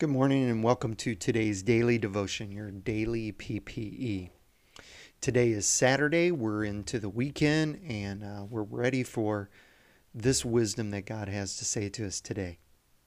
Good morning and welcome to today's daily devotion, your daily PPE. Today is Saturday. We're into the weekend and uh, we're ready for this wisdom that God has to say to us today.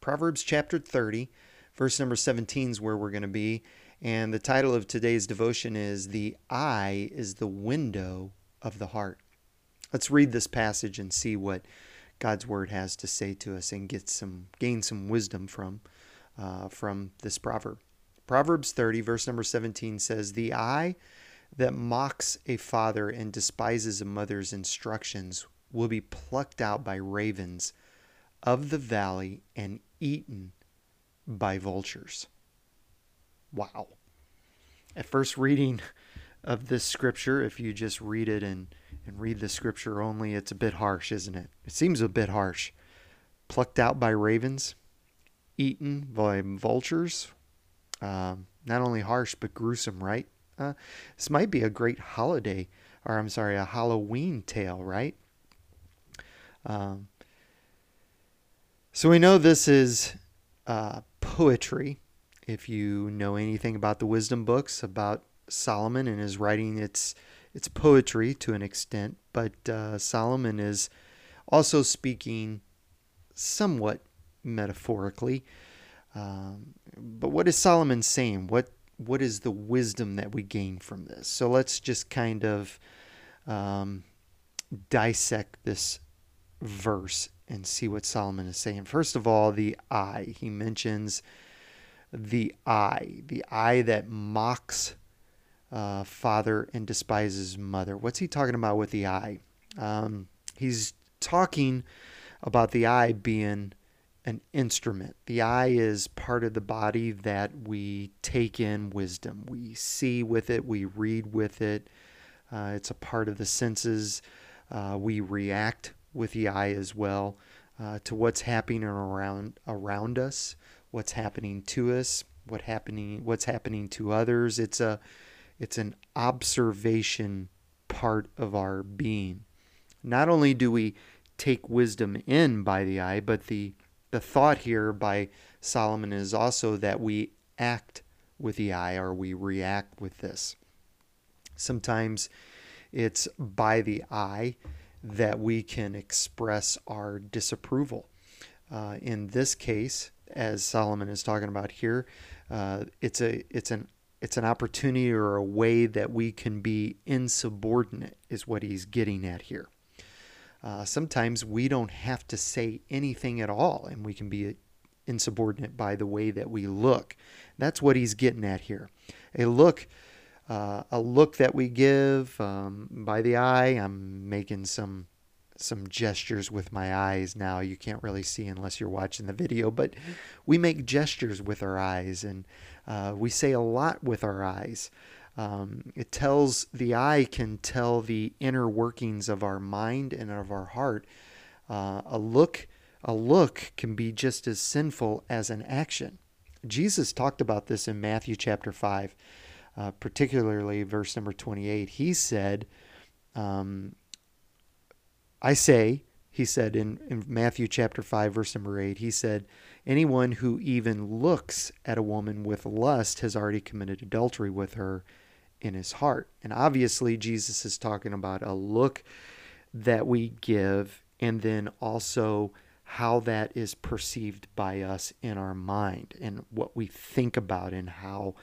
Proverbs chapter 30, verse number 17 is where we're going to be. And the title of today's devotion is The Eye is the Window of the Heart. Let's read this passage and see what God's Word has to say to us and get some gain some wisdom from uh, from this proverb. Proverbs 30, verse number 17 says, The eye that mocks a father and despises a mother's instructions will be plucked out by ravens of the valley and eaten by vultures. Wow. At first reading of this scripture, if you just read it and, and read the scripture only, it's a bit harsh, isn't it? It seems a bit harsh. Plucked out by ravens eaten by vultures. Um, not only harsh, but gruesome, right? Uh, this might be a great holiday, or I'm sorry, a Halloween tale, right? Um, so we know this is uh, poetry. If you know anything about the wisdom books about Solomon and his writing, it's it's poetry to an extent, but uh, Solomon is also speaking somewhat metaphorically. Um, but what is Solomon saying? What what is the wisdom that we gain from this? So let's just kind of um, dissect this verse and see what Solomon is saying. First of all, the eye. He mentions the eye, the eye that mocks uh, father and despises mother. What's he talking about with the eye? Um, he's talking about the eye being an instrument. The eye is part of the body that we take in wisdom. We see with it, we read with it. Uh, it's a part of the senses. Uh, we react with the eye as well uh, to what's happening around around us, what's happening to us, what happening what's happening to others. It's a it's an observation part of our being. Not only do we take wisdom in by the eye, but the the thought here by Solomon is also that we act with the eye or we react with this. Sometimes it's by the eye that we can express our disapproval. Uh, in this case, as Solomon is talking about here, uh, it's a it's an it's an opportunity or a way that we can be insubordinate is what he's getting at here. Uh, sometimes we don't have to say anything at all, and we can be insubordinate by the way that we look. That's what he's getting at here. A look, uh, a look that we give um, by the eye. I'm making some some gestures with my eyes now. You can't really see unless you're watching the video, but we make gestures with our eyes, and uh, we say a lot with our eyes. Um, it tells the eye can tell the inner workings of our mind and of our heart. Uh, a look, a look can be just as sinful as an action. Jesus talked about this in Matthew chapter five, uh, particularly verse number twenty-eight. He said, um, "I say." He said in, in Matthew chapter 5, verse number 8, he said, Anyone who even looks at a woman with lust has already committed adultery with her in his heart. And obviously, Jesus is talking about a look that we give and then also how that is perceived by us in our mind and what we think about and how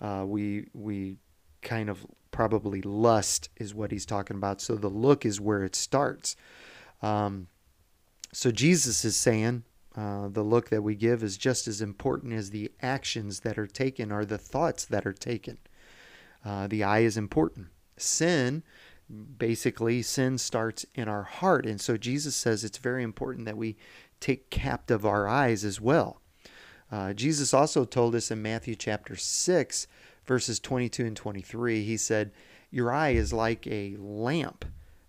uh, we we kind of probably lust is what he's talking about. So the look is where it starts. Um, so Jesus is saying uh, the look that we give is just as important as the actions that are taken or the thoughts that are taken. Uh, the eye is important. Sin, basically, sin starts in our heart. And so Jesus says it's very important that we take captive our eyes as well. Uh, Jesus also told us in Matthew chapter 6, verses 22 and 23, he said, Your eye is like a lamp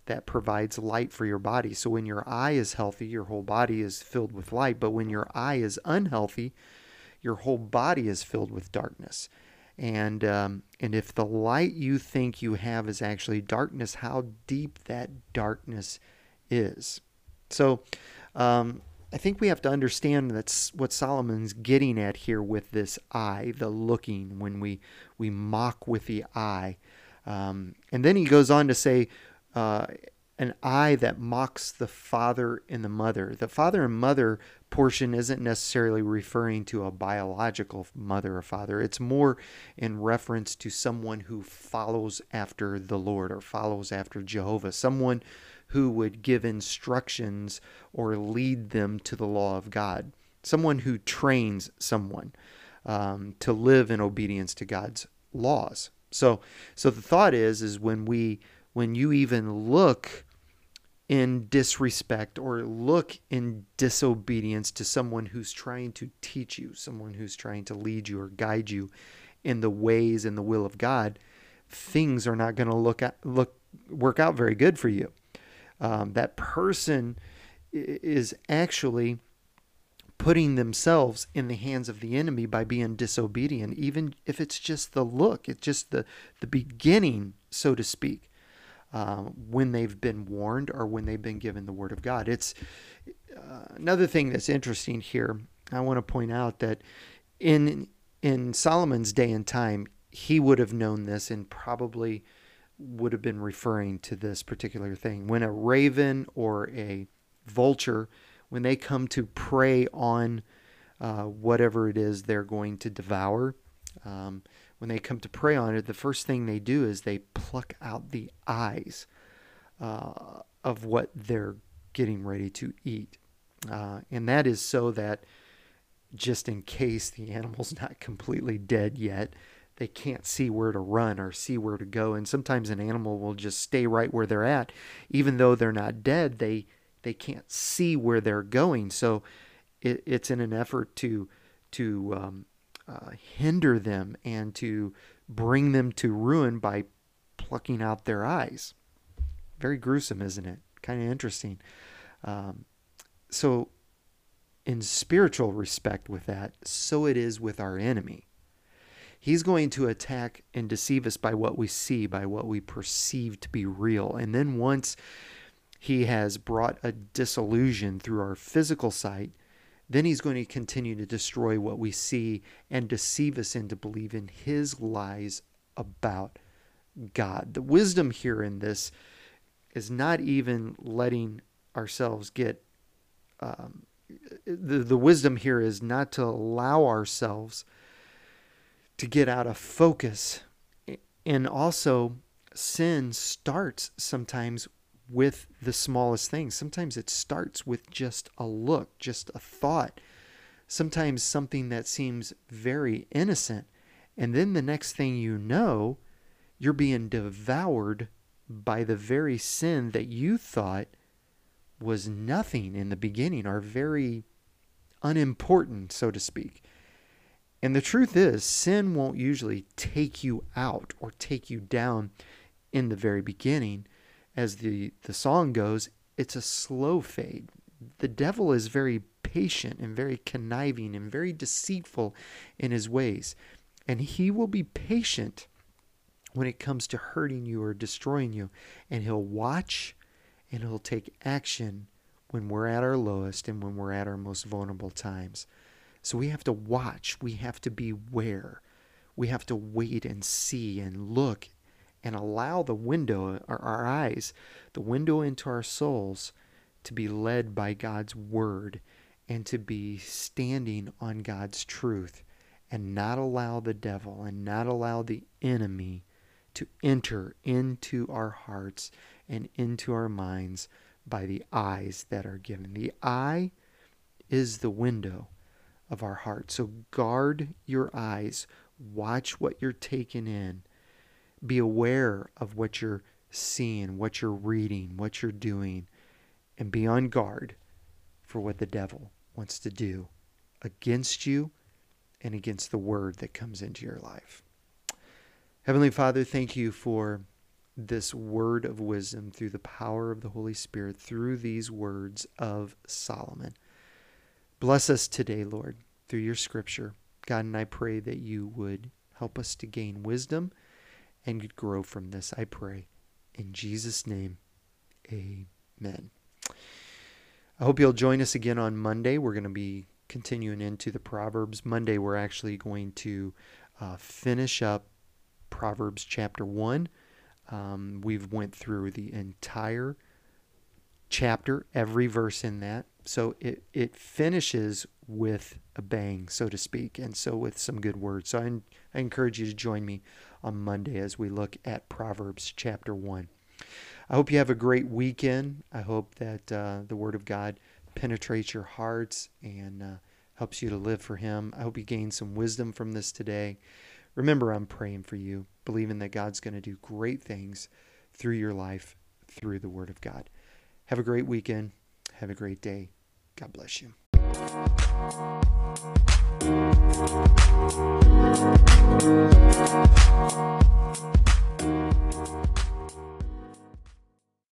that provides light for your body. So when your eye is healthy, your whole body is filled with light. But when your eye is unhealthy, your whole body is filled with darkness. And um, and if the light you think you have is actually darkness, how deep that darkness is. So, um, I think we have to understand that's what Solomon's getting at here with this eye, the looking, when we, we mock with the eye. Um, and then he goes on to say, uh, an eye that mocks the father and the mother. The father and mother portion isn't necessarily referring to a biological mother or father, it's more in reference to someone who follows after the Lord or follows after Jehovah, someone who would give instructions or lead them to the law of God, someone who trains someone um, to live in obedience to God's laws. So, so the thought is, is when we, when you even look in disrespect or look in disobedience to someone who's trying to teach you, someone who's trying to lead you or guide you in the ways and the will of God, things are not going to look at, look work out very good for you. Um, that person is actually putting themselves in the hands of the enemy by being disobedient, even if it's just the look, it's just the, the beginning, so to speak, uh, when they've been warned or when they've been given the word of God. It's uh, another thing that's interesting here. I want to point out that in in Solomon's day and time, he would have known this and probably would have been referring to this particular thing. When a raven or a vulture when they come to prey on uh, whatever it is they're going to devour, um, when they come to prey on it, the first thing they do is they pluck out the eyes uh, of what they're getting ready to eat. Uh, and that is so that just in case the animal's not completely dead yet, they can't see where to run or see where to go. And sometimes an animal will just stay right where they're at, even though they're not dead. They they can't see where they're going. So it, it's in an effort to to um, uh, hinder them and to bring them to ruin by plucking out their eyes. Very gruesome, isn't it? Kind of interesting. Um, so, in spiritual respect, with that, so it is with our enemy. He's going to attack and deceive us by what we see, by what we perceive to be real. And then once he has brought a disillusion through our physical sight, then he's going to continue to destroy what we see and deceive us into believing his lies about God. The wisdom here in this is not even letting ourselves get. Um, the, the wisdom here is not to allow ourselves to get out of focus. And also, sin starts sometimes with the smallest things. Sometimes it starts with just a look, just a thought, sometimes something that seems very innocent. And then the next thing you know, you're being devoured by the very sin that you thought was nothing in the beginning or very unimportant, so to speak. And the truth is, sin won't usually take you out or take you down in the very beginning as the, the song goes, it's a slow fade. The devil is very patient and very conniving and very deceitful in his ways. And he will be patient when it comes to hurting you or destroying you. And he'll watch and he'll take action when we're at our lowest and when we're at our most vulnerable times. So we have to watch, we have to beware, we have to wait and see and look and allow the window, our, our eyes, the window into our souls, to be led by God's word and to be standing on God's truth and not allow the devil and not allow the enemy to enter into our hearts and into our minds by the eyes that are given. The eye is the window of our heart. So guard your eyes, watch what you're taking in be aware of what you're seeing, what you're reading, what you're doing, and be on guard for what the devil wants to do against you and against the word that comes into your life. Heavenly Father, thank you for this word of wisdom through the power of the Holy Spirit, through these words of Solomon. Bless us today, Lord, through your scripture. God, and I pray that you would help us to gain wisdom and grow from this, I pray. In Jesus' name, amen. I hope you'll join us again on Monday. We're going to be continuing into the Proverbs. Monday, we're actually going to uh, finish up Proverbs chapter 1. Um, we've went through the entire chapter, every verse in that. So it, it finishes with a bang, so to speak, and so with some good words. So I, I encourage you to join me on Monday as we look at Proverbs chapter 1. I hope you have a great weekend. I hope that uh, the Word of God penetrates your hearts and uh, helps you to live for Him. I hope you gain some wisdom from this today. Remember, I'm praying for you, believing that God's going to do great things through your life through the Word of God. Have a great weekend. Have a great day. God bless you.